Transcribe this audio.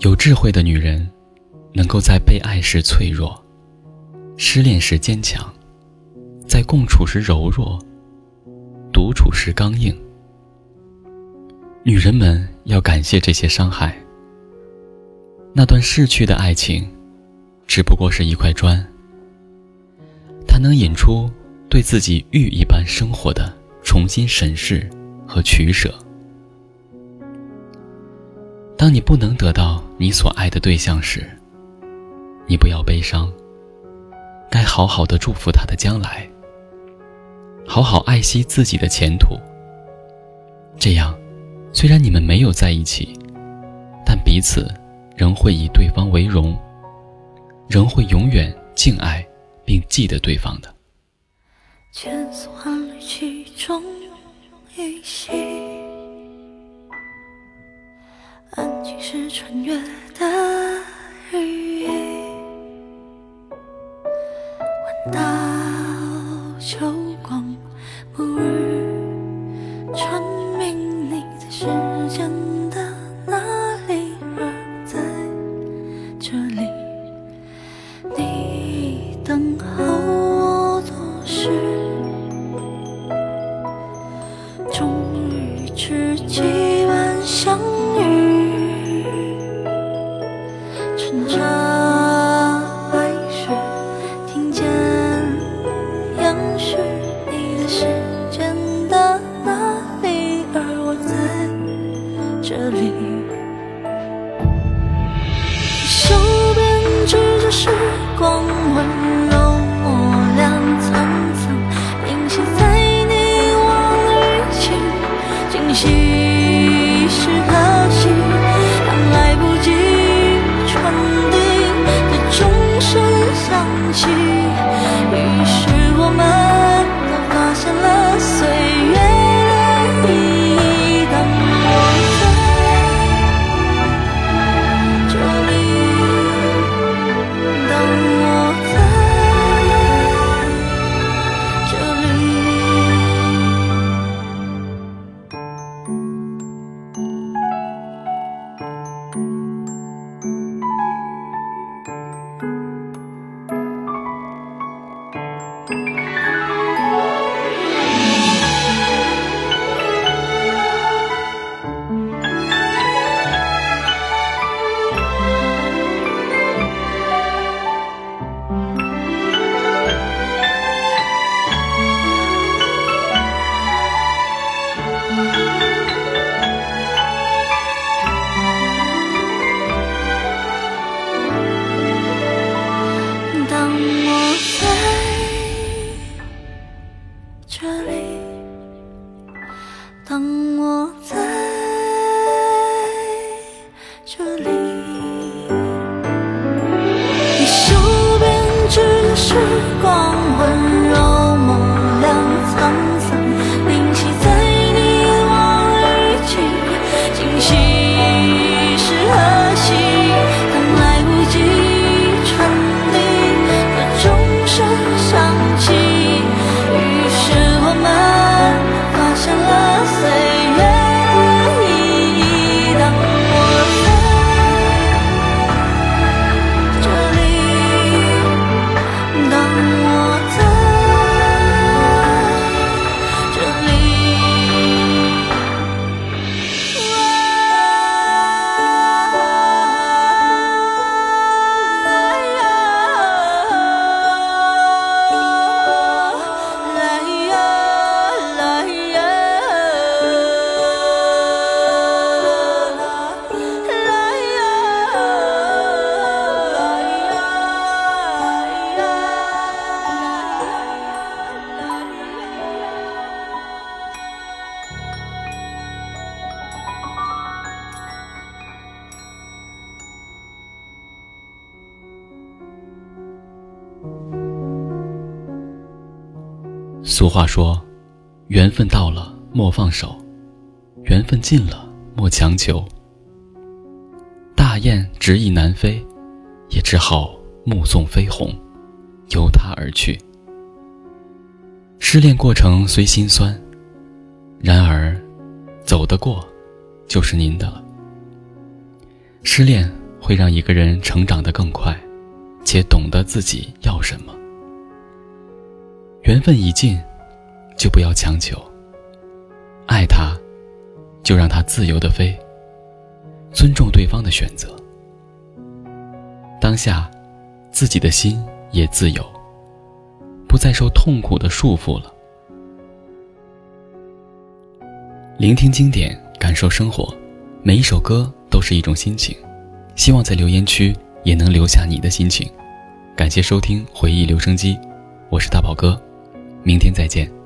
有智慧的女人，能够在被爱时脆弱，失恋时坚强，在共处时柔弱，独处时刚硬。女人们要感谢这些伤害。那段逝去的爱情，只不过是一块砖，它能引出对自己玉一般生活的重新审视和取舍。当你不能得到你所爱的对象时，你不要悲伤。该好好的祝福他的将来，好好爱惜自己的前途。这样，虽然你们没有在一起，但彼此仍会以对方为荣，仍会永远敬爱并记得对方的。千丝万缕，其中一息。安静是穿越的羽翼，闻到秋光，暮日传明，你在时间的哪里？而在这里，你等候我多时，终于知己晚相时光，温柔磨亮层层，凝息在你我语气，今夕俗话说：“缘分到了莫放手，缘分尽了莫强求。”大雁执意南飞，也只好目送飞鸿，由他而去。失恋过程虽心酸，然而走得过，就是您的了。失恋会让一个人成长得更快，且懂得自己要什么。缘分已尽，就不要强求。爱他，就让他自由的飞。尊重对方的选择。当下，自己的心也自由，不再受痛苦的束缚了。聆听经典，感受生活，每一首歌都是一种心情。希望在留言区也能留下你的心情。感谢收听回忆留声机，我是大宝哥，明天再见。